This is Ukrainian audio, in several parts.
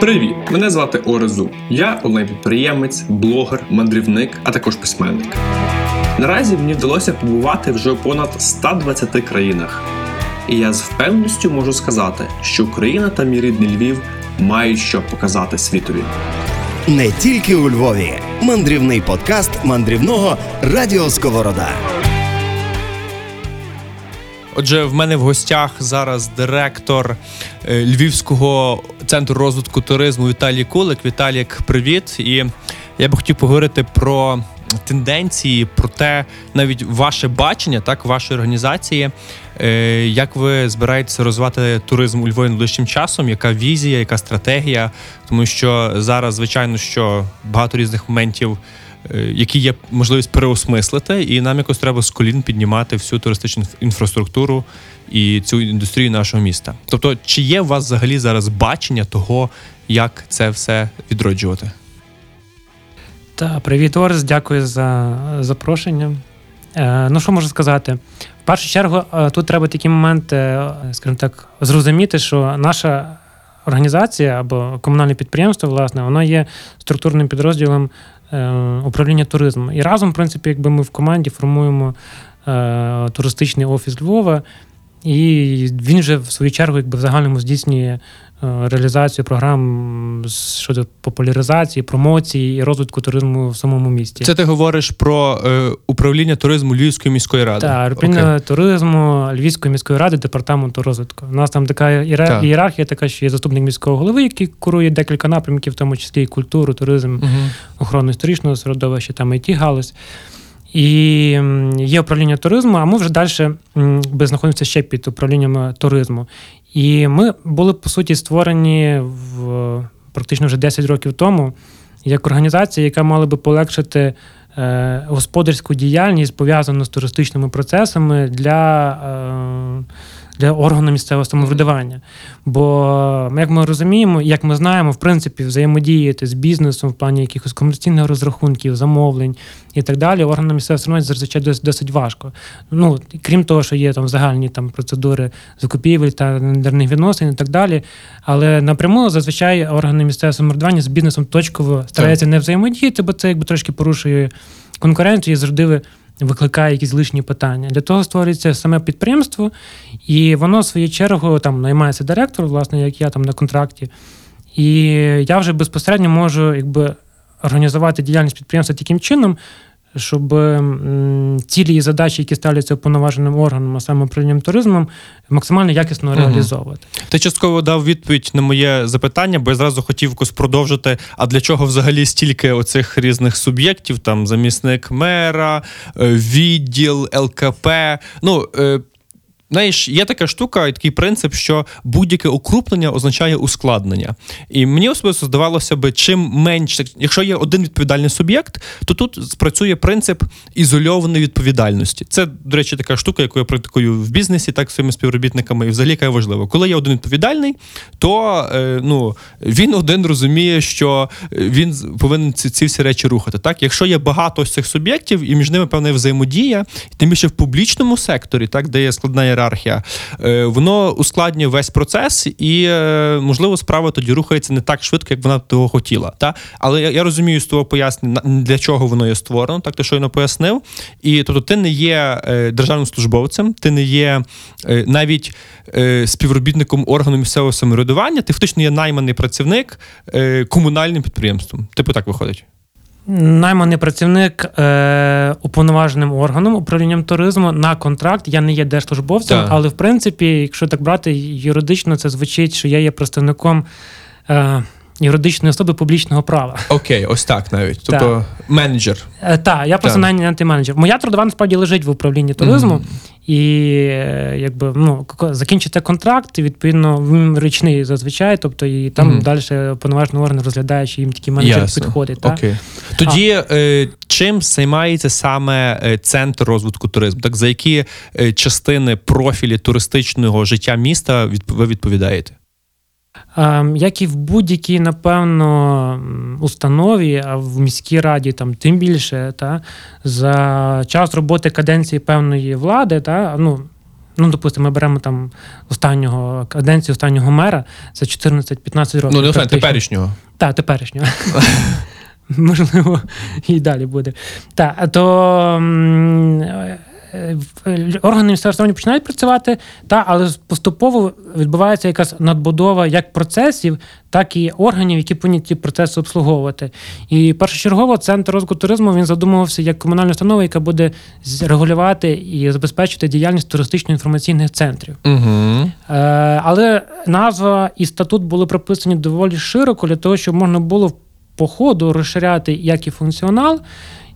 Привіт! Мене звати Орезу. Я онлайн-підприємець, блогер, мандрівник, а також письменник. Наразі мені вдалося побувати вже понад 120 країнах. І я з впевненістю можу сказати, що Україна та мій рідний Львів мають що показати світові. Не тільки у Львові. Мандрівний подкаст мандрівного Радіо Сковорода. Отже, в мене в гостях зараз директор е, Львівського центру розвитку туризму Віталій Кулик. Віталік, привіт! І я би хотів поговорити про тенденції, про те, навіть ваше бачення, так, вашої організації, е, як ви збираєтеся розвивати туризм у Львові найближчим часом, яка візія, яка стратегія, тому що зараз, звичайно, що багато різних моментів. Е, які є можливість переосмислити, і нам якось треба з колін піднімати всю туристичну інфраструктуру і цю індустрію нашого міста. Тобто, чи є у вас взагалі зараз бачення того, як це все відроджувати? Та, привіт, Орес, дякую за запрошення. Е, ну, що можу сказати? В першу чергу, е, тут треба такі моменти, е, скажімо так, зрозуміти, що наша організація або комунальне підприємство, власне, воно є структурним підрозділом Е, управління туризму. І разом, в принципі, якби ми в команді формуємо е, туристичний офіс Львова, і він же в свою чергу якби в загальному здійснює Е, реалізацію програм щодо популяризації, промоції і розвитку туризму в самому місті. Це ти говориш про е, управління туризму Львівської міської ради. Так, управління okay. туризму Львівської міської ради, департаменту розвитку. У нас там така ієрархія, ієрархія, така, що є заступник міського голови, який курує декілька напрямків, в тому числі і культуру, туризм, uh-huh. охорону історичного середовища, там it галузь. І є управління туризму, а ми вже далі знаходимося ще під управлінням туризму. І ми були по суті створені в практично вже 10 років тому як організація, яка мала би полегшити е, господарську діяльність пов'язану з туристичними процесами для. Для органу місцевого самоврядування. Бо, як ми розуміємо, як ми знаємо, в принципі, взаємодіяти з бізнесом в плані якихось комерційних розрахунків, замовлень і так далі, органам місцевого самоврядування зазвичай досить, досить важко. Ну, Крім того, що є там загальні там процедури закупівель та нендерних відносин і так далі. Але напряму зазвичай органи місцевого самоврядування з бізнесом точково стараються не взаємодіяти, бо це якби трошки порушує конкуренцію і завжди викликає якісь лишні питання. Для того створюється саме підприємство, і воно в свою чергу там наймається директор, власне, як я там на контракті. І я вже безпосередньо можу якби організувати діяльність підприємства таким чином, щоб цілі і задачі, які ставляться уповноваженим органом, а саме управлінням туризмом, максимально якісно угу. реалізовувати. Ти частково дав відповідь на моє запитання, бо я зразу хотів якось продовжити. А для чого взагалі стільки оцих різних суб'єктів? Там замісник мера, е, відділ, ЛКП. Ну е, Знаєш, є така штука, і такий принцип, що будь-яке укрупнення означає ускладнення. І мені особисто здавалося би, чим менше, якщо є один відповідальний суб'єкт, то тут спрацює принцип ізольованої відповідальності. Це, до речі, така штука, яку я практикую в бізнесі, так своїми співробітниками, і взагалі яка важливо. Коли є один відповідальний, то е, ну, він один розуміє, що він повинен ці, ці всі речі рухати. Так, Якщо є багато з цих суб'єктів, і між ними певна взаємодія, тим більше в публічному секторі, так, де є складна ієрархія, е, воно ускладнює весь процес, і, е, можливо, справа тоді рухається не так швидко, як вона того хотіла. Та? Але я, я розумію з того пояснення, для чого воно є створено, так ти щойно пояснив. І тобто ти не є е, державним службовцем, ти не є навіть співробітником органу місцевого самоврядування, ти фактично є найманий працівник комунальним підприємством. Типу так виходить. Найманий працівник е, уповноваженим органом управлінням туризму на контракт. Я не є держслужбовцем, так. але в принципі, якщо так брати юридично, це звучить, що я є представником. Е, юридичної особи публічного права. Окей, ось так навіть. Тобто так. менеджер. Е, так, я просто антименеджер. Моя трудова насправді лежить в управлінні туризму, mm-hmm. і е, якби ну, закінчити контракт, і відповідно, він річний зазвичай, тобто і там mm-hmm. далі повноважний орган розглядає, чи їм такий менеджер Ясно. підходить. Окей. Тоді е, чим займається саме е, центр розвитку туризму? Так за які частини профілі туристичного життя міста ви відповідаєте? Ем, як і в будь-якій, напевно, установі, а в міській раді там тим більше, та, за час роботи каденції певної влади, та, ну, Ну, допустимо, ми беремо там останнього каденцію останнього мера, це 14-15 років. Ну, не теперішнього. Так, теперішнього. Можливо, і далі буде. Так, то органи місцевого самоврядування починають працювати, та, але поступово відбувається якась надбудова як процесів, так і органів, які повинні ті процеси обслуговувати. І першочергово центр розвитку туризму він задумувався як комунальна установа, яка буде регулювати і забезпечити діяльність туристично-інформаційних центрів. Угу. Е, Але назва і статут були прописані доволі широко для того, щоб можна було по ходу розширяти як і функціонал,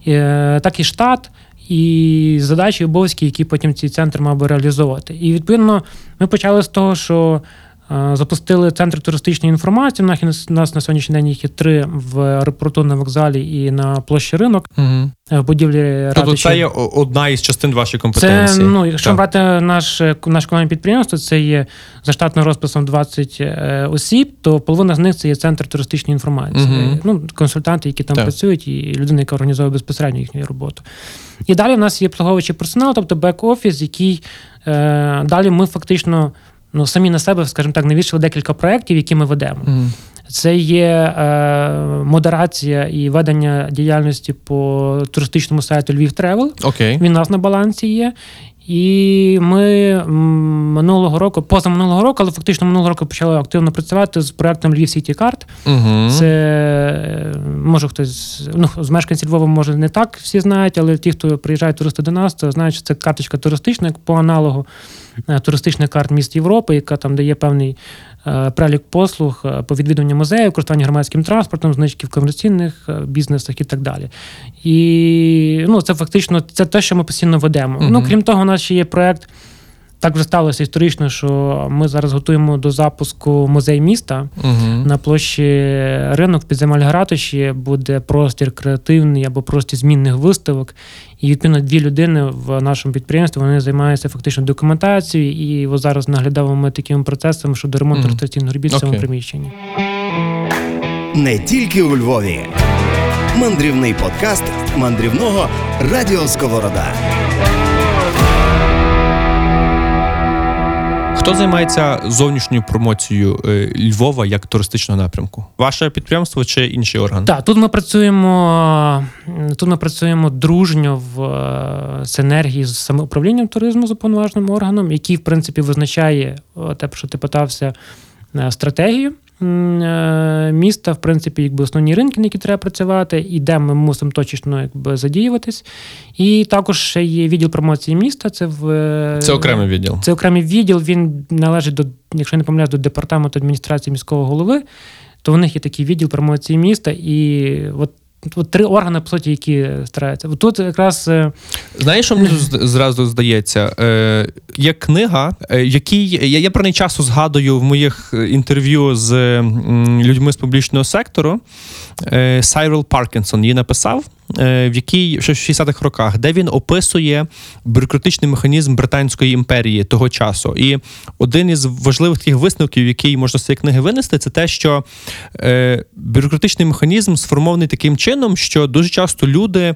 е, так і штат, і задачі, і обов'язки, які потім цей центр мав би реалізовувати. І відповідно ми почали з того, що запустили центр туристичної інформації. У нас- нас на сьогоднішній день їх є три в аеропорту на вокзалі і на площі ринок Угу. е, в будівлі Тобто це є одна із частин вашої Це, компетенції. ну, якщо Так. брати наш, наш комунальне підприємство, це є за штатним розписом 20 е, осіб, то половина з них це є центр туристичної інформації. Мгм. Ну, консультанти, які там Так. працюють, і людина, яка організовує безпосередньо їхню роботу. І далі в нас є обслуговуючий персонал, тобто бек-офіс, який е, далі ми фактично ну, самі на себе, скажімо так, навішали декілька проєктів, які ми ведемо. Mm. Це є е, модерація і ведення діяльності по туристичному сайту Lviv Travel. Okay. Він у нас на балансі є. І ми минулого року, поза минулого року, але фактично минулого року почали активно працювати з проектом Lviv City Card. Угу. Це е, може хтось ну, з мешканців Львова, може не так всі знають, але ті, хто приїжджають туристи до нас, то знають, що це карточка туристична, як по аналогу е, туристичних карт міст Європи, яка там дає певний перелік послуг е, по відвідуванню музею, користування громадським транспортом, значки в комерційних е, бізнесах і так далі. І ну, це фактично це те, що ми постійно ведемо. Мгм. Ну, крім того, у нас ще є проект. Так вже сталося історично, що ми зараз готуємо до запуску музей міста. Угу. На площі ринок в підземель буде простір креативний або простір змінних виставок. І відповідно дві людини в нашому підприємстві вони займаються фактично документацією. І ось зараз наглядаємо ми таким процесом щодо ремонту реставраційних робіт в цьому приміщенні. Не тільки у Львові. Мандрівний подкаст мандрівного Радіо Сковорода. Хто займається зовнішньою промоцією е, Львова як туристичного напрямку? Ваше підприємство чи інший орган? Так, тут ми працюємо тут ми працюємо дружньо в е, синергії з самоуправлінням туризму з уповноваженим органом, який, в принципі, визначає те, про що ти питався, е, стратегію міста, в принципі, якби основні ринки, на які треба працювати, і де ми мусимо точечно якби, задіюватись. І також ще є відділ промоції міста. Це в е, Це окремий відділ. це окремий відділ. Він належить до, якщо не помиляюсь, до департаменту адміністрації міського голови. То в них є такий відділ промоції міста, і от, от три органи, по суті, які стараються. Тут якраз е, Знаєш, що мені зразу здається? Е, є книга, е, який я, я про неї часто згадую в моїх е, інтерв'ю з людьми з публічного сектору. Е, Сайрел Паркінсон її написав, в якій в 60-х роках, де він описує бюрократичний механізм Британської імперії того часу. І один із важливих таких висновків, який можна з цієї книги винести, це те, що е, бюрократичний механізм сформований таким чином, що дуже часто люди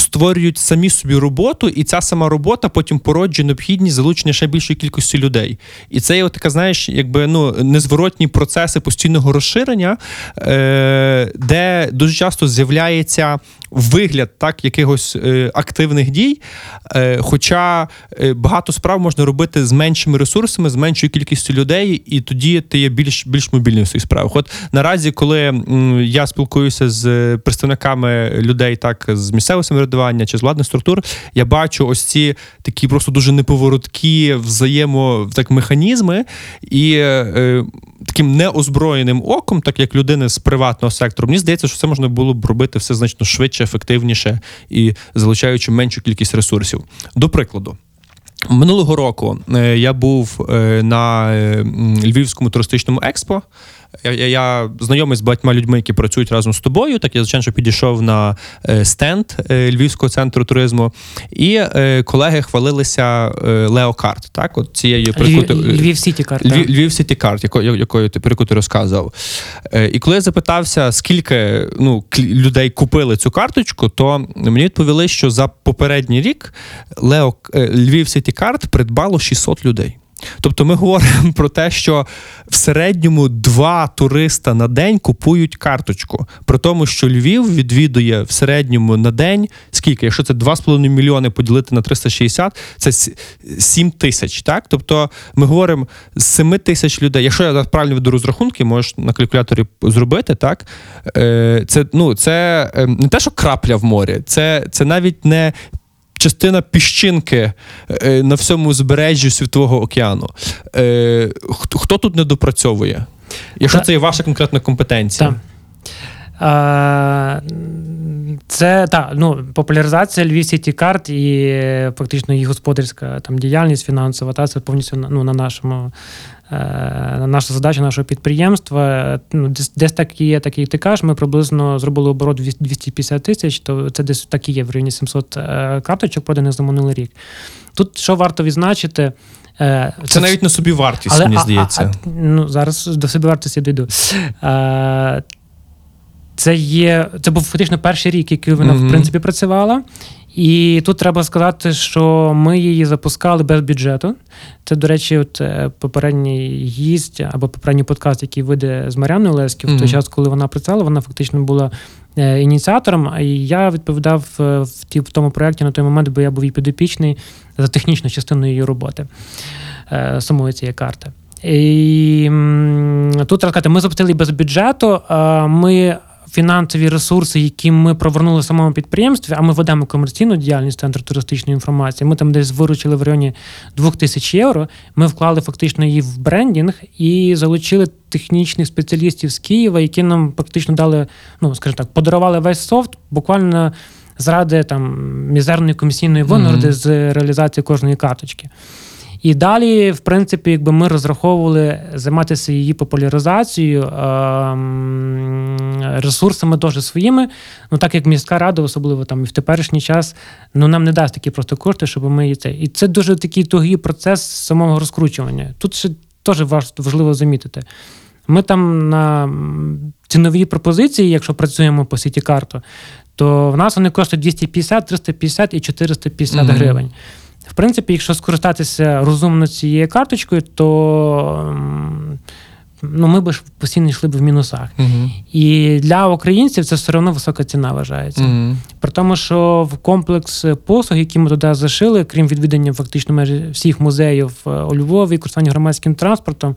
створюють самі собі роботу, і ця сама робота потім породжує необхідність залучення ще більшої кількості людей. І це є така, знаєш, якби ну незворотні процеси постійного розширення, е, де дуже часто з'являється вигляд так якихось е, активних дій. Е, хоча е, багато справ можна робити з меншими ресурсами, з меншою кількістю людей, і тоді ти є більш більш мобільним в своїх справах. От наразі, коли м, я спілкуюся з представниками людей, так з місцевого самоврядування чи з владних структур, я бачу ось ці такі просто дуже неповороткі взаємо так механізми, і е, таким неозброєним оком, так як людини з приватного сектору, мені здається, що це можна було б робити все значно швидше, ефективніше і залучаючи меншу кількість ресурсів. До прикладу. Минулого року е, я був е, на е, Львівському туристичному експо. Я, я, я знайомий з багатьма людьми, які працюють разом з тобою. Так я звичайно що підійшов на е, стенд е, Львівського центру туризму, і е, колеги хвалилися е, Леокарт. Так, от цією про Львів, Сіті карта. Львів, Сіті Карт, якою, ти про яку ти розказував. І коли я запитався, скільки ну, людей купили цю карточку, то мені відповіли, що за попередній рік Лео Львів Сіті Карт придбало 600 людей. Тобто ми говоримо про те, що в середньому два туриста на день купують карточку. При тому, що Львів відвідує в середньому на день скільки? Якщо це 2,5 мільйони поділити на 360, це 7 тисяч. Так? Тобто ми говоримо з 7 тисяч людей. Якщо я правильно веду розрахунки, можеш на калькуляторі зробити, так? Е, Це, ну, це е, не те, що крапля в морі, це, це навіть не частина піщинки е, на всьому узбережжі Світового океану. Е, хто, хто тут не допрацьовує? Якщо Та- це є ваша конкретна компетенція. Так. А, Це та, ну, популяризація Львів Сіті карт і е, фактично її господарська там, діяльність фінансова, та, це повністю ну, на нашому. Е, Наша задача нашого підприємства. Ну, десь, десь так і є, так і ти кажеш. Ми приблизно зробили оборот 250 тисяч, то це десь так і є в районі 700 е, карточок, проданих за минулий рік. Тут що варто відзначити, е, Це навіть не собі вартість, але, мені здається. А, а, ну, зараз до собівартості дійду. А, це є. Це був фактично перший рік, який вона, Мгм. в принципі, працювала. І тут треба сказати, що ми її запускали без бюджету. Це, до речі, от е, попередній гість або попередній подкаст, який вийде з Маріаною Леськів, в той час, коли вона працювала, вона фактично була е, ініціатором. А я відповідав е, в, ті, в тому проєкті на той момент, бо я був її підопічний за технічну частину її роботи самої цієї карти. І тут треба сказати, ми запустили без бюджету. Ми фінансові ресурси, які ми провернули в самому підприємстві, а ми ведемо комерційну діяльність центру туристичної інформації. Ми там десь виручили в районі 2000 євро. Ми вклали фактично її в брендінг і залучили технічних спеціалістів з Києва, які нам практично дали, ну скажімо так, подарували весь софт буквально. Зради там мізерної комісійної винагороди Мгм. з реалізації кожної карточки. І далі, в принципі, якби ми розраховували займатися її популяризацією, ем, ресурсами теж своїми. Ну так як міська рада, особливо там і в теперішній час, ну нам не дасть такі просто кошти, щоб ми це. І це дуже такий тугий процес самого розкручування. Тут ще теж важливо замітити. Ми там на м, ціновій пропозиції, якщо працюємо по сіті карту, то в нас вони коштують 250, 350 і 450 Мгм. гривень. Принципі, якщо скористатися розумно цією карточкою, то ну, ми б постійно йшли б в мінусах. Угу. І для українців це все одно висока ціна вважається. Угу. При тому, що в комплекс послуг, які ми туди зашили, крім відвідання фактично майже всіх музеїв е, у Львові, користування громадським транспортом,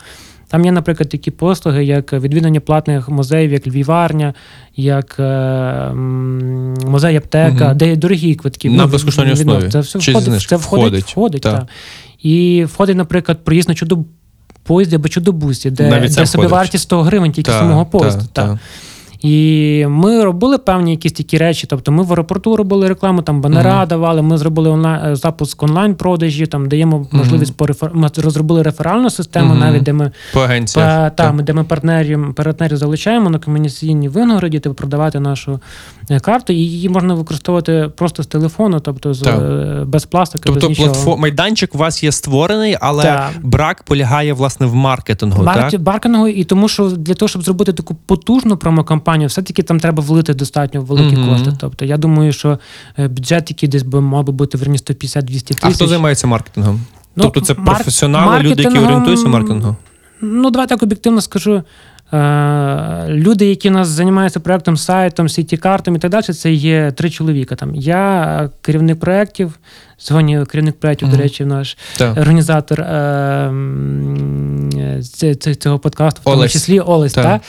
там є, наприклад, такі послуги, як відвідування платних музеїв, як Львіварня, як е, музей аптека, угу. де є дорогі квитки. На Ну, безкоштовній основі. Це все Чи входить, це входить, Входить, та. так. І входить, наприклад, проїзд на чудо поїзді або чудобусі, де, де собі вартість 100 гривень тільки Та, самого та, поїзду. та. так. І ми робили певні якісь такі речі. Тобто ми в аеропорту робили рекламу, там банера Мгм. давали. Ми зробили онлайн запуск онлайн продажі, там даємо можливість по рефер... Ми розробили реферальну систему, Мгм. навіть де ми По агенціях. Та, де ми партнерів, партнерів залучаємо на комунікаційній винагороді, типу, продавати нашу е, карту, і її можна використовувати просто з телефону, тобто з, е, без пластика, Тобто без нічого. платформ... майданчик у вас є створений, але Так. брак полягає власне в маркетингу. Маркет, так? маркетингу, і тому, що для того, щоб зробити таку потужну промокампанію, все-таки там треба влити достатньо великі Мгм. кошти. Тобто, я думаю, що е, бюджет, який десь би мав би бути верні 150-200 тисяч. А хто займається маркетингом? Ну, тобто це марк- професіонали, люди, які орієнтуються в маркетингу? Ну, давай так об'єктивно скажу. Е, Люди, які у нас займаються проектом, сайтом, сіті картами і так далі, це є три чоловіка. Там я керівник проєктів, сьогодні керівник проєктів, Мгм. до речі, наш Так. організатор е, м, е, цього подкасту, в тому числі Олесь, Так. та?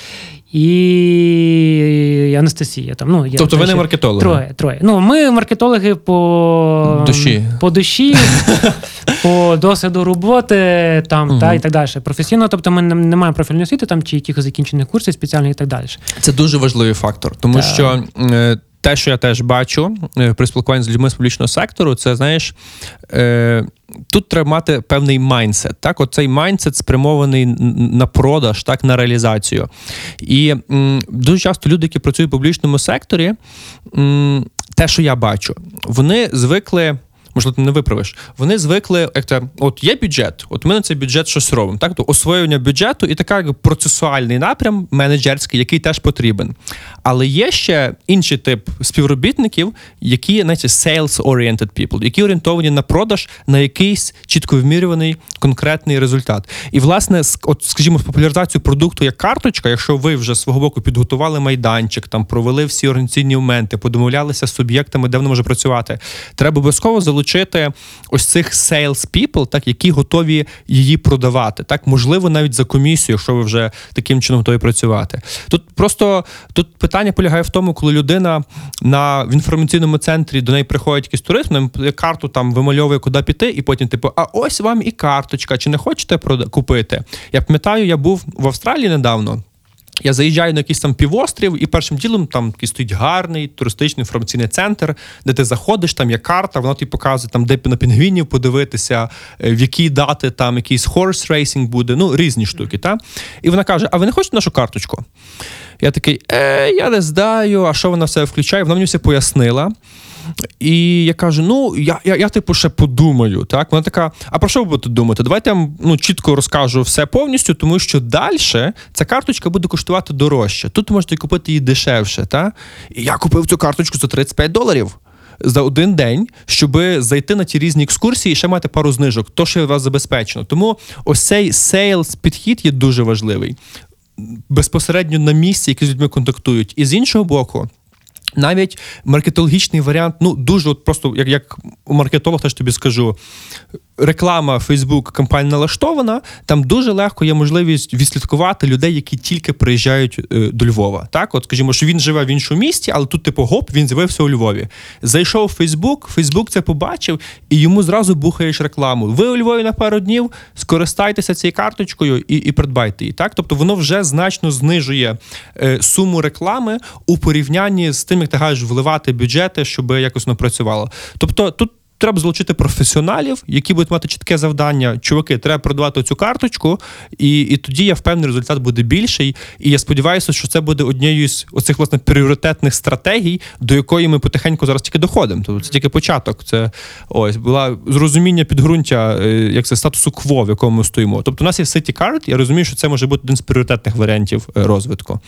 І Анастасія. Там, ну, я Тобто ви не маркетологи? Троє, троє. Ну, ми маркетологи по Душі. по душі, по досвіду роботи там, та, і так далі. Професійно, тобто ми не, не маємо профільної освіти там, чи якихось закінчених курсів спеціальних і так далі. Це дуже важливий фактор, тому що е, те, що я теж бачу е, при спілкуванні з людьми з публічного сектору, це знаєш. Е, Тут треба мати певний майндсет. Так, оцей майндсет спрямований на продаж, так, на реалізацію. І м, дуже часто люди, які працюють в публічному секторі, м, те, що я бачу, вони звикли можливо, ти не виправиш. Вони звикли, як це, от є бюджет, от ми на цей бюджет щось робимо. Так, то освоєння бюджету і така як процесуальний напрям менеджерський, який теж потрібен. Але є ще інший тип співробітників, які знаєте, sales-oriented people, які орієнтовані на продаж на якийсь чітко вмірюваний конкретний результат. І, власне, от, скажімо, популяризацію продукту як карточка, якщо ви вже свого боку підготували майданчик, там провели всі організаційні моменти, подомовлялися з суб'єктами, де воно може працювати, треба обов'язково залучити залучити ось цих sales people, так які готові її продавати. Так, можливо, навіть за комісію, якщо ви вже таким чином готові працювати. Тут просто тут питання полягає в тому, коли людина на в інформаційному центрі до неї приходить якийсь турист, карту там вимальовує, куди піти, і потім, типу, а ось вам і карточка, чи не хочете купити? Я пам'ятаю, я був в Австралії недавно. Я заїжджаю на якийсь там півострів, і першим ділом там такий стоїть гарний туристичний інформаційний центр, де ти заходиш, там є карта, вона тобі показує, там, де на пінгвінів подивитися, е, в які дати там якийсь хорс рейсинг буде, ну різні штуки. Та? І вона каже: А ви не хочете нашу карточку? Я такий, е, я не знаю, а що вона все включає? Вона мені все пояснила. І я кажу: ну, я, я, я типу, ще подумаю. Так? Вона така: а про що ви будете думати? Давайте я ну, чітко розкажу все повністю, тому що далі ця карточка буде коштувати дорожче. Тут можете купити її дешевше. Так? І я купив цю карточку за 35 доларів. За один день, щоб зайти на ті різні екскурсії і ще мати пару знижок, то що вас забезпечено. Тому ось цей sales підхід є дуже важливий безпосередньо на місці, які з людьми контактують. І з іншого боку, навіть маркетологічний варіант, ну дуже от просто як як маркетолог, теж тобі скажу реклама Facebook кампанія налаштована, там дуже легко є можливість відслідкувати людей, які тільки приїжджають е, до Львова. Так, от скажімо, що він живе в іншому місті, але тут, типу, гоп, він з'явився у Львові. Зайшов в Facebook, Facebook це побачив, і йому зразу бухаєш рекламу. Ви у Львові на пару днів скористайтеся цією карточкою і і придбайте її. Так, тобто воно вже значно знижує е, суму реклами у порівнянні з тим, як ти кажеш, вливати бюджети, щоб якось воно працювало. Тобто тут треба залучити професіоналів, які будуть мати чітке завдання. Чуваки, треба продавати цю карточку, і і тоді я впевнений, результат буде більший. І я сподіваюся, що це буде однією з оцих власне пріоритетних стратегій, до якої ми потихеньку зараз тільки доходимо. Тобто це тільки початок. Це ось була зрозуміння підґрунтя, е, як це статусу кво, в якому ми стоїмо. Тобто, у нас є City Card, Я розумію, що це може бути один з пріоритетних варіантів е, розвитку.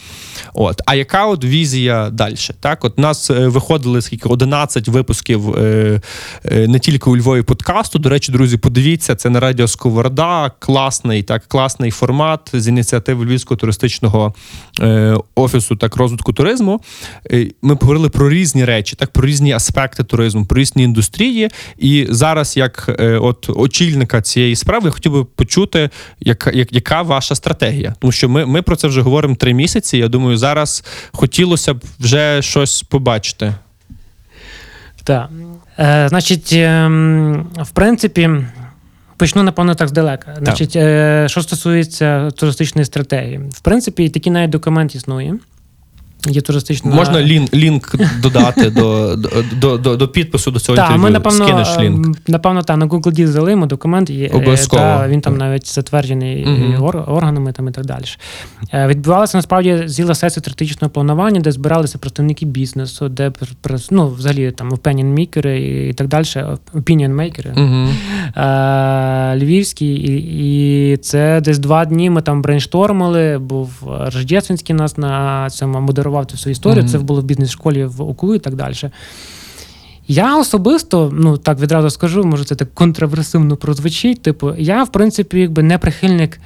От, а яка от візія далі? Так, от нас е, виходили скільки 11 випусків не тільки у Львові подкасту. До речі, друзі, подивіться, це на радіо Сковорода, класний так, класний формат з ініціативи Львівського туристичного е, офісу так розвитку туризму. Е, ми поговорили про різні речі, так про різні аспекти туризму, про різні індустрії. І зараз, як е, от очільника цієї справи, я хотів би почути, яка, як, яка ваша стратегія. Тому що ми, ми про це вже говоримо три місяці. Я думаю, зараз хотілося б вже щось побачити. Так. Е, Значить, е, в принципі, почну, напевно, так здалека. Значить, е, що стосується туристичної стратегії, в принципі, такий навіть документ існує. Є туристична... Можна лінк лінк додати до до, до, до, підпису до цього інтерв'ю? ми, напевно, Скинеш лінк. Напевно, так, на Google Дік залимо документ, є, е. Та, він там навіть затверджений угу. органами там і так далі. Е, відбувалася насправді зіла сесія стратегічного планування, де збиралися представники бізнесу, де ну, взагалі там opinion makers і так далі, opinion угу. львівські, і, і це десь два дні ми там брейнштормили, був Рождественський нас на цьому модерував керував цю всю історію. Mm-hmm. Це було в бізнес-школі в ОКУ і так далі. Я особисто, ну так відразу скажу, може це так контроверсивно прозвучить. Типу, я, в принципі, якби не прихильник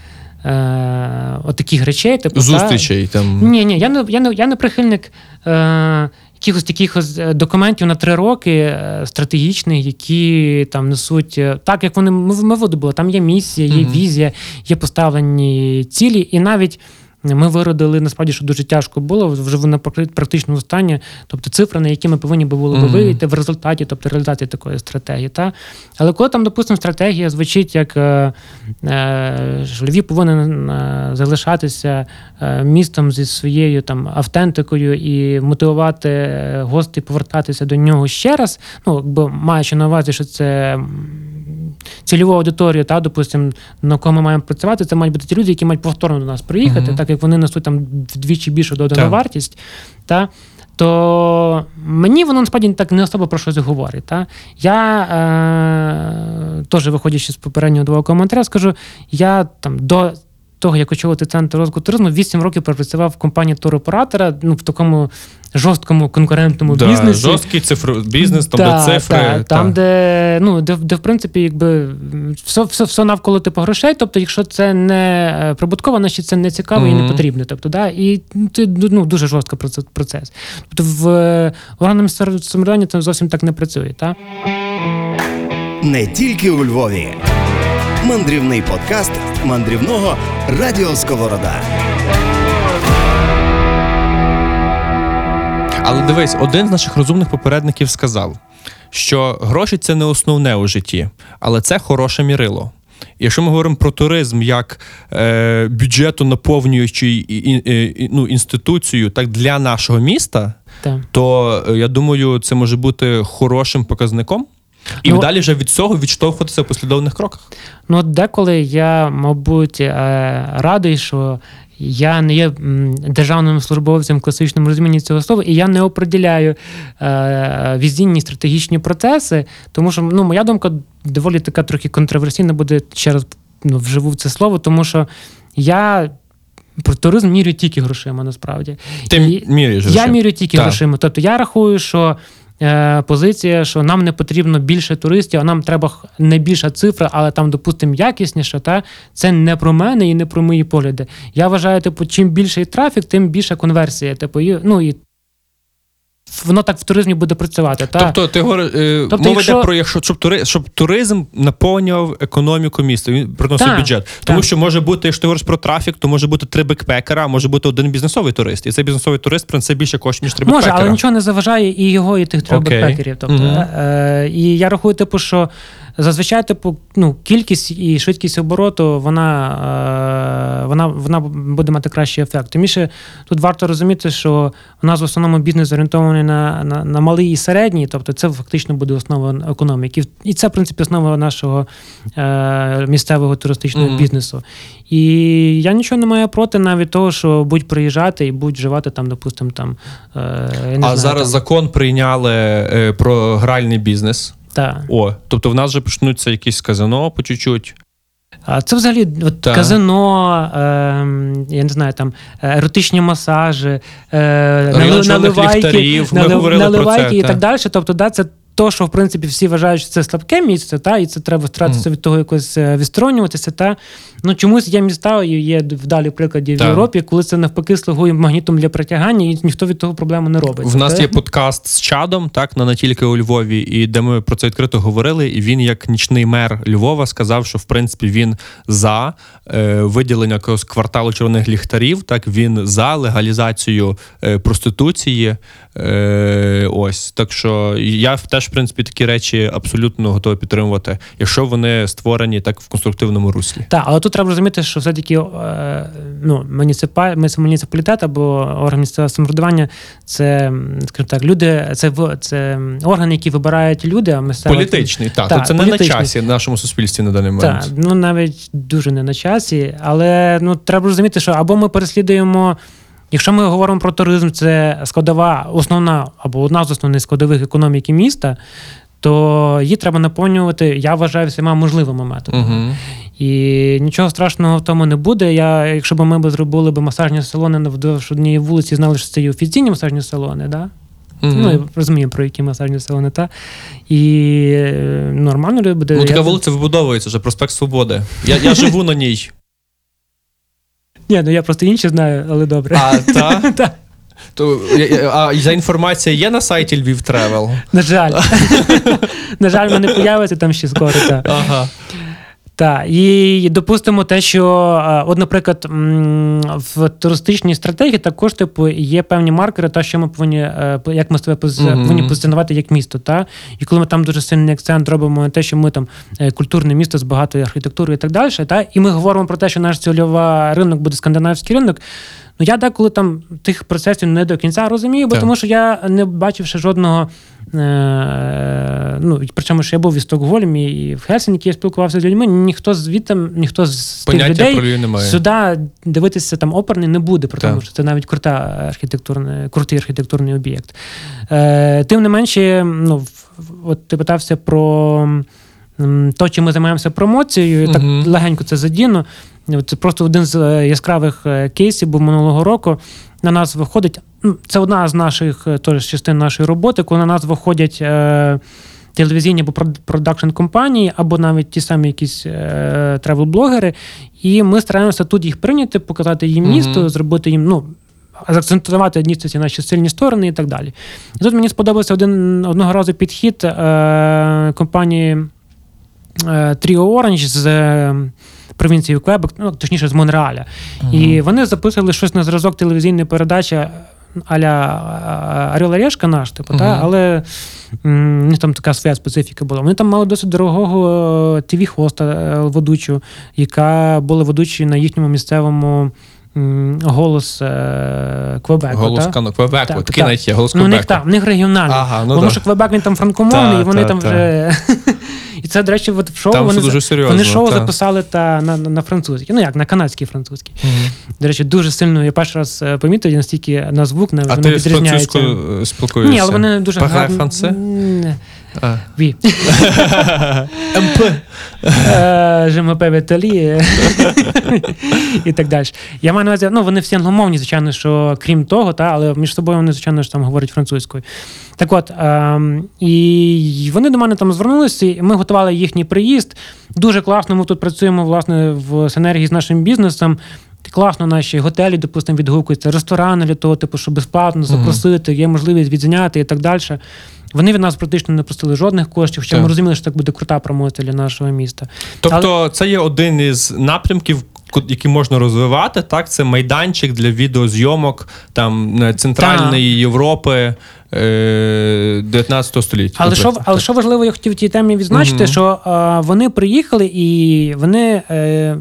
е, отаких речей. Типу, Зустрічей та... там. Ні, ні, я не я не, я не прихильник е, якихось таких е, документів на три роки е, стратегічних, які там несуть е, так, як вони ми, ми були. Там є місія, є mm-hmm. візія, є поставлені цілі, і навіть ми виродили насправді, що дуже тяжко було вже на практичному стані, тобто цифри, на які ми повинні були би вийти в результаті, тобто реалізації такої стратегії. Та? Але коли там, допустимо, стратегія звучить як е, е, Львів повинен е, залишатися е, містом зі своєю там автентикою і мотивувати гостей повертатися до нього ще раз, ну якби маючи на увазі, що це цільову аудиторію, та, допустимо, на кого ми маємо працювати, це мають бути ті люди, які мають повторно до нас приїхати, uh-huh. так як вони несуть там вдвічі більшу додану вартість. Та, то мені воно насправді так не особо про щось говорить. Та? Я е, теж, виходячи з попереднього двого коментаря, скажу, я там до того, як очолити центр розвитку туризму, 8 років пропрацював в компанії туроператора, ну в такому жорсткому конкурентному да, бізнесі. Жорсткий цифр... бізнес, там да, де цифри. Да, там, де ну, де, де, в принципі, якби все все, все навколо типу грошей. Тобто, якщо це не е, прибутково, значить це не цікаво mm-hmm. і не потрібно. Тобто, да, І це ну, дуже жорсткий процес. Тобто в е, органах самоврядування це зовсім так не працює. Так? Не тільки у Львові. Мандрівний подкаст мандрівного Радіо Сковорода. Але дивись, один з наших розумних попередників сказав, що гроші це не основне у житті, але це хороше мірило. Якщо ми говоримо про туризм як е, бюджету наповнюючу ну, інституцію так для нашого міста, так. то е, я думаю, це може бути хорошим показником. І ну, далі вже від цього відштовхуватися в послідовних кроках. Ну, деколи я, мабуть, е, радий, що я не є державним службовцем в класичному розумінні цього слова, і я не оприділяю е, візінні стратегічні процеси, тому що ну, моя думка доволі така трохи контроверсійна буде ще раз ну, вживу це слово, тому що я. Про туризм мірю тільки грошима, насправді. Ти і міряєш Я грошима. мірю тільки так. грошима. Тобто я рахую, що позиція, що нам не потрібно більше туристів, а нам треба не більша цифра, але там, допустимо, якісніше. Та це не про мене і не про мої погляди. Я вважаю, типу, чим більший трафік, тим більша конверсія. Типу, і, ну і воно так в туризмі буде працювати. Та? Тобто ти говориш, е, тобто, мова якщо... йде про якщо щоб тури, щоб туризм наповнював економіку міста, він приносив та, бюджет. Тому та. що може бути, якщо ти говориш про трафік, то може бути три бекпекера, може бути один бізнесовий турист. І цей бізнесовий турист принесе більше коштів, ніж три бекпекера. Може, але нічого не заважає і його, і тих трьох okay. бекпекерів. Тобто, mm-hmm. е, І я рахую, типу, що. Зазвичай, типу, ну, кількість і швидкість обороту, вона е, вона, вона буде мати кращий ефект. Тиміше тут варто розуміти, що у нас в основному бізнес орієнтований на на, на малий і середній, тобто це фактично буде основа економіки. І це, в принципі, основа нашого е, місцевого туристичного mm-hmm. бізнесу. І я нічого не маю проти навіть того, що будь приїжджати і будь живати там, допустимо, там. Е, не А знаю, зараз там. закон прийняли е, про гральний бізнес. Так. О, тобто в нас вже почнуться якісь казино по чуть-чуть. А це взагалі от казино, е, я не знаю, там еротичні масажі, е, наливайки, налив, наливайки і так далі. Тобто, да, це то, що в принципі всі вважають, що це слабке місце, та і це треба старатися mm. від того якось е, відсторонюватися. Та ну чомусь є міста, і є вдалі прикладі в Європі, коли це навпаки слугує магнітом для притягання, і ніхто від того проблему не робить. В нас є подкаст з чадом, так на не тільки у Львові, і де ми про це відкрито говорили. І він, як нічний мер Львова, сказав, що в принципі він за е, виділення якогось кварталу червоних ліхтарів. Так він за легалізацію е, проституції. Е, Ось так що я теж в принципі такі речі абсолютно готовий підтримувати, якщо вони створені так в конструктивному руслі. Так, але тут треба розуміти, що все таки е, ну, муніципаль, муніципалітет або орган місцевого самоврядування це скажімо так, люди, це це органи, які вибирають люди, а місцева... політичний. Так, так це політичний. не на часі в нашому суспільстві на даний момент. Так, ну навіть дуже не на часі, але ну треба розуміти, що або ми переслідуємо. Якщо ми говоримо про туризм, це складова, основна або одна з основних складових економіки міста, то її треба наповнювати, я вважаю, всіма можливими методами. Uh-huh. І нічого страшного в тому не буде. Я, Якщо б ми б зробили б масажні салони вдовж однієї вулиці, знали, що це є офіційні масажні салони, да? Mm-hmm. Ну, розуміємо, про які масажні салони, та? І е, нормально буде. Ну, така я... вулиця вибудовується вже, проспект Свободи. Я я живу на ній. Ні, ну я просто інші знаю, але добре. А, так? То, а за інформація є на сайті Lviv Travel? На жаль. На жаль, мене появиться там ще скоро. так. Ага. Так, і допустимо те, що, от, наприклад, в туристичній стратегії також типу є певні маркери, та що ми повинні, е, як ми себе повинні позиціонувати як місто. Та? І коли ми там дуже сильний акцент робимо на те, що ми там е, культурне місто з багатою архітектурою і так далі, та? і ми говоримо про те, що наш цільовий ринок буде скандинавський ринок. Ну я деколи там тих процесів не до кінця розумію, бо так. тому що я не бачив ще жодного. Е, ну, Причому що я був і в Стокгольмі, і в Хельсінкі я спілкувався з людьми. Ніхто звідти, ніхто з тих людей сюди дивитися там оперний не буде, про тому що це навіть крута архітектурна, крутий архітектурний об'єкт. Е, Тим не менше, ну, от ти питався про то, чим ми займаємося промоцією, і так легенько це задіну. Це просто один з е, яскравих е, кейсів, був минулого року на нас виходить. Ну, це одна з наших е, теж частин нашої роботи, коли на нас виходять е, телевізійні або продакшн компанії, або навіть ті самі якісь е, тревел-блогери. І ми стараємося тут їх прийняти, показати їм місто, mm-hmm. зробити їм. ну, Закцентувати одні ці наші сильні сторони і так далі. І тут мені сподобався один одного разу підхід е, компанії е, Trio Orange з провінції Квебек, ну точніше з Монреаля. Ага. І вони записували щось на зразок телевізійної передачі аля Орел Орешка наш, типу, ага. та, але м, там така своя специфіка була. Вони там мали досить дорогого е, ведучу, яка була ведучою на їхньому місцевому. Голос е, Квебеку. Голос та? Квебеку, так, такий навіть є, голос Квебеку. Ну, у них, так, у них регіональний. Ага, ну, Тому да. що Квебек він там франкомовний, і вони та, там та. вже. І це, до речі, от в шоу Там вони дуже серйозно, вони шоу та. записали та на на, на французькій. Ну як, на канадській французькій. Угу. До речі, дуже сильно я перший раз е, помітив, настільки на звук на А ти відрізняється. з спілкуєшся? Ні, але вони дуже гарно. Франце? Oui. МП. Je m'appelle Віталі. І так далі. Я маю на увазі, ну вони всі англомовні, звичайно, що крім того, та, але між собою вони, звичайно, ж там говорять французькою. Так от, ем, і вони до мене там звернулися, і ми готували їхній приїзд. Дуже класно, ми тут працюємо власне в синергії з нашим бізнесом. Класно, наші готелі, допустимо, відгукуються, ресторани для того, типу, щоб безплатно запросити, є можливість відзняти і так далі. Вони від нас практично не просили жодних коштів, хоча ми розуміли, що так буде крута промоція для нашого міста. Тобто, Але... це є один із напрямків. Які можна розвивати, так це майданчик для відеозйомок там центральної так. Європи 19 е, століття. Але що але що важливо, я хотів в тій темі відзначити, угу. що е, вони приїхали і вони е,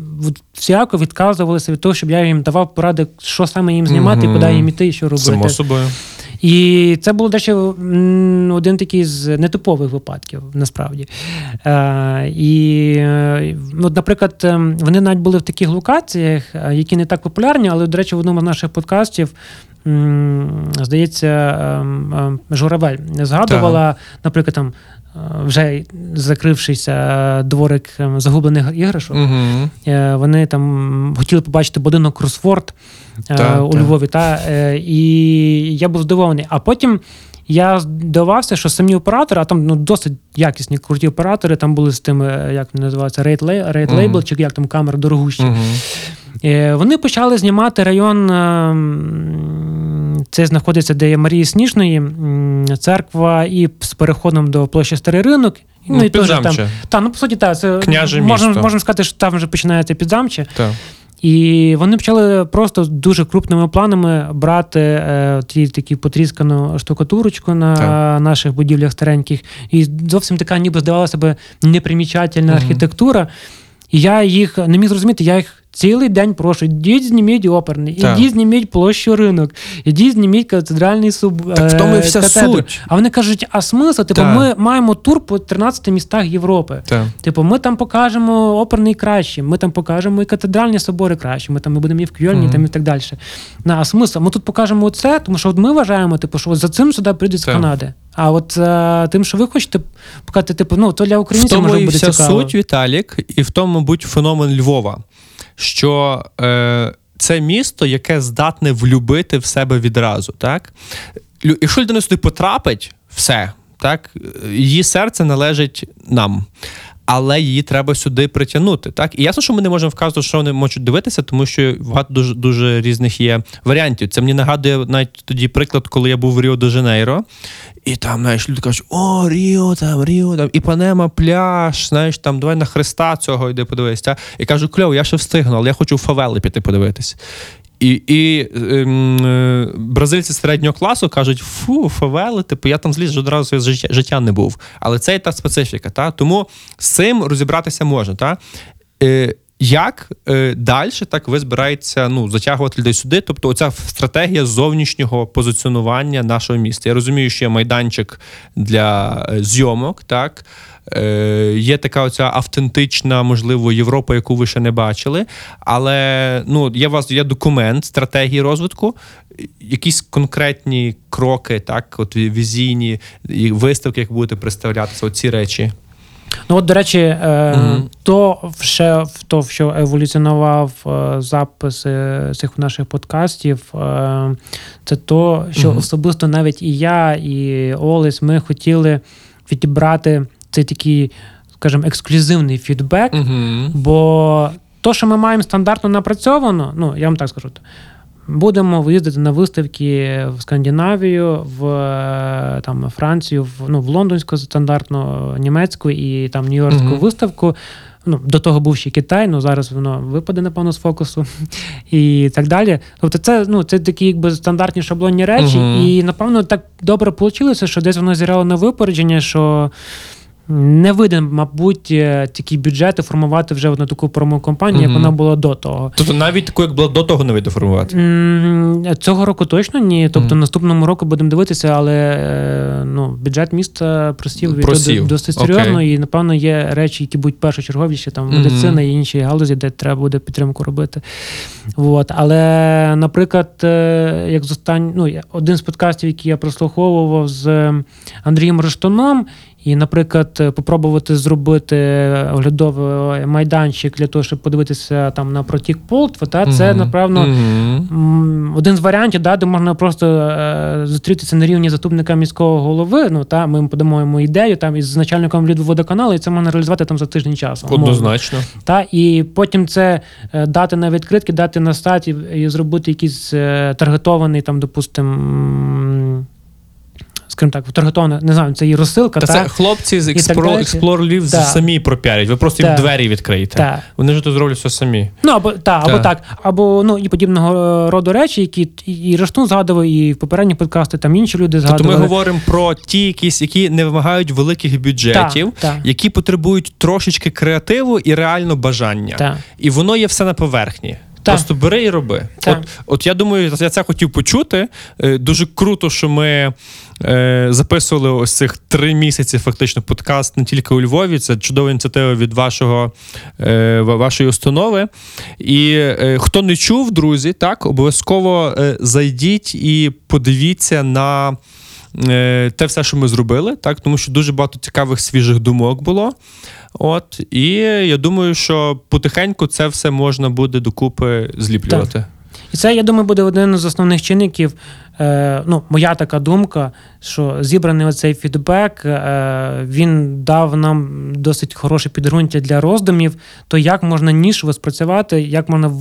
всяко відказувалися від того, щоб я їм давав поради, що саме їм знімати, угу. куди їм іти і що робити. Само собою. І це було дещо один такий з нетипових випадків, насправді. Е, І, е, ну, наприклад, ем, вони навіть були в таких локаціях, е, які не так популярні, але, до речі, в одному з наших подкастів. Здається, ем, ем, Журавель згадувала, так. наприклад, там вже закрившися дворик загублених іграшок. Угу. Вони там хотіли побачити будинок Кросфорд та, у та. Львові. Та, е, І я був здивований. А потім. Я здавався, що самі оператори, а там ну, досить якісні круті оператори, там були з тим, е, як називається, рейд лейбл, чи як там камера дорогущі. Uh-huh. Вони почали знімати район, це знаходиться, де є Марії Сніжної, церква, і з переходом до площі Старий ринок. Ну, ну і теж там, та, ну, по суті, так, це Княже можна, можна сказати, що там вже починається підзамче. Так. І вони почали просто дуже крупними планами брати е, ті такі потріскану штукатурочку на так. наших будівлях стареньких. І зовсім така, ніби здавалася б, непримічательна угу. архітектура. І я їх не міг зрозуміти, я їх цілий день прошу, ідіть, зніміть оперний, ідіть, зніміть площу ринок, ідіть, зніміть катедральний суб. Так в тому і вся катедру. суть. А вони кажуть, а смисл? Типу, так. ми маємо тур по 13 містах Європи. Так. Типу, ми там покажемо оперний краще, ми там покажемо і катедральні собори краще, ми там ми будемо і в Кьольні, mm там і так далі. На, а смисл? Ми тут покажемо це, тому що от ми вважаємо, типу, що за цим сюди прийдуть з Канади. А от а, тим, що ви хочете показати, типу, ну то для українців може бути цікаво. В тому і вся суть, Віталік, і в тому, мабуть, феномен Львова що е, це місто, яке здатне влюбити в себе відразу. так? Якщо людина сюди потрапить, все, так, її серце належить нам. Але її треба сюди притягнути. Так і ясно, що ми не можемо вказувати, що вони можуть дивитися, тому що багато дуже дуже різних є варіантів. Це мені нагадує навіть тоді приклад, коли я був в Ріо де Жанейро, і там знаєш, люди кажуть: о, Ріо, там Ріо, там Іпанема, пляж, знаєш, там давай на Христа цього йди подивись. Та? І кажу, кльово, я ще встигну, але я хочу в фавели піти подивитись. І і ем, е, бразильці середнього класу кажуть, фу, фавели, типу, я там зліз одразу життя, життя не був. Але це і та специфіка. Та? Тому з цим розібратися можна. Та? Е, як е, далі так ви збираєтеся ну, затягувати людей сюди? Тобто, оця стратегія зовнішнього позиціонування нашого міста. Я розумію, що є майданчик для е, зйомок, так. Е, Є така оця автентична, можливо, Європа, яку ви ще не бачили. Але ну, є вас є документ стратегії розвитку, якісь конкретні кроки, так, от візійні виставки, як будете представлятися, оці речі. Ну, от, до речі, е, угу. то ще в то, що еволюціонував е, записи цих наших подкастів, е, це то, що угу. особисто навіть і я, і Олесь, ми хотіли відібрати цей такий, скажімо, ексклюзивний фідбек. Угу. Бо то, що ми маємо стандартно напрацьовано, ну я вам так скажу. Будемо виїздити на виставки в Скандинавію, в там Францію, в ну в лондонську стандартну німецьку і там Нью-Йоркську mm-hmm. виставку. Ну, до того був ще Китай, ну зараз воно випаде, напевно, з фокусу і так далі. Тобто, це ну, це такі якби стандартні шаблонні речі, uh-huh. і напевно так добре вийшло, що десь воно зіграло на випередження, що не вийде, мабуть, е, такі бюджети формувати вже на таку промокомпанію, mm як вона була до того. Тобто навіть таку, як було до того, не вийде формувати? Цього року точно ні. Тобто mm наступному року будемо дивитися, але е, ну, бюджет міста просів, Просів. досить серйозно, okay. і напевно є речі, які будуть першочерговіші, там медицина і інші галузі, де треба буде підтримку робити. От. Але, наприклад, е, як з останній, ну, один з подкастів, який я прослуховував з Андрієм Рештоном. І, наприклад, попробувати зробити оглядовий майданчик для того, щоб подивитися там на протік Полтва, та це mm-hmm. напевно mm-hmm. один з варіантів, да, де можна просто е, зустрітися на рівні заступника міського голови. Ну та ми подамо йому ідею там із начальником водоканалу, і це можна реалізувати там за тиждень часу. Однозначно. Та і потім це е, дати на відкритки, дати на статі і зробити якийсь е, таргетований там, допустимо скажімо так, таргетована, не знаю, це її розсилка. Та, та це хлопці з Explore Live та. самі пропіарять. Ви просто та. їм двері відкриєте. Та. Вони ж то зроблять все самі. Ну або та, або так, або ну і подібного роду речі, які і Рештун згадував, і в попередні подкасти там інші люди згадували. Тобто ми говоримо про ті, якісь, які не вимагають великих бюджетів, які потребують трошечки креативу і реально бажання. І воно є все на поверхні. Просто бери і роби. От от я думаю, я це хотів почути. Е, дуже круто, що ми е, записували ось цих три місяці фактично подкаст не тільки у Львові. Це чудова ініціатива від вашого, е, вашої установи. І хто не чув, друзі, так, обов'язково зайдіть і подивіться на. Те все, що ми зробили, так тому що дуже багато цікавих свіжих думок було. От і я думаю, що потихеньку це все можна буде докупи зліплювати. Так. І це, я думаю, буде один з основних чинників Е, ну, моя така думка, що зібраний оцей фідбек, е, він дав нам досить хороше підґрунтя для роздумів, то як можна нішово спрацювати, як можна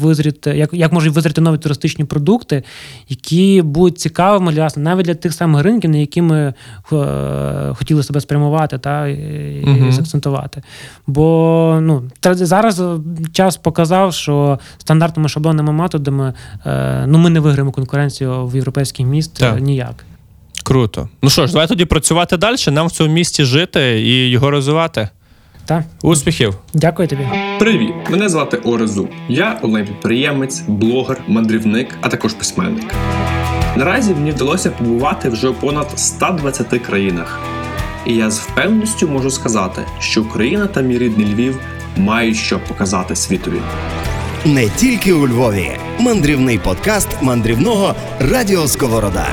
визріти, як як можуть визріти нові туристичні продукти, які будуть цікавими для нас, навіть для тих самих ринків, на які ми е, хотіли себе спрямувати та і угу. закцентувати. Бо ну, зараз час показав, що стандартними шаблонними методами ну, ми не виграємо конкуренцію в європейських міст так. ніяк. Круто. Ну що ж, давай тоді працювати далі, нам в цьому місті жити і його розвивати. Так. Успіхів! Дякую тобі. Привіт! Мене звати Орезу. Я онлайн-підприємець, блогер, мандрівник, а також письменник. Наразі мені вдалося побувати вже у понад 120 країнах. І я з впевненістю можу сказати, що Україна та мій рідний Львів мають що показати світові не тільки у Львові. Мандрівний подкаст мандрівного Радіо Сковорода.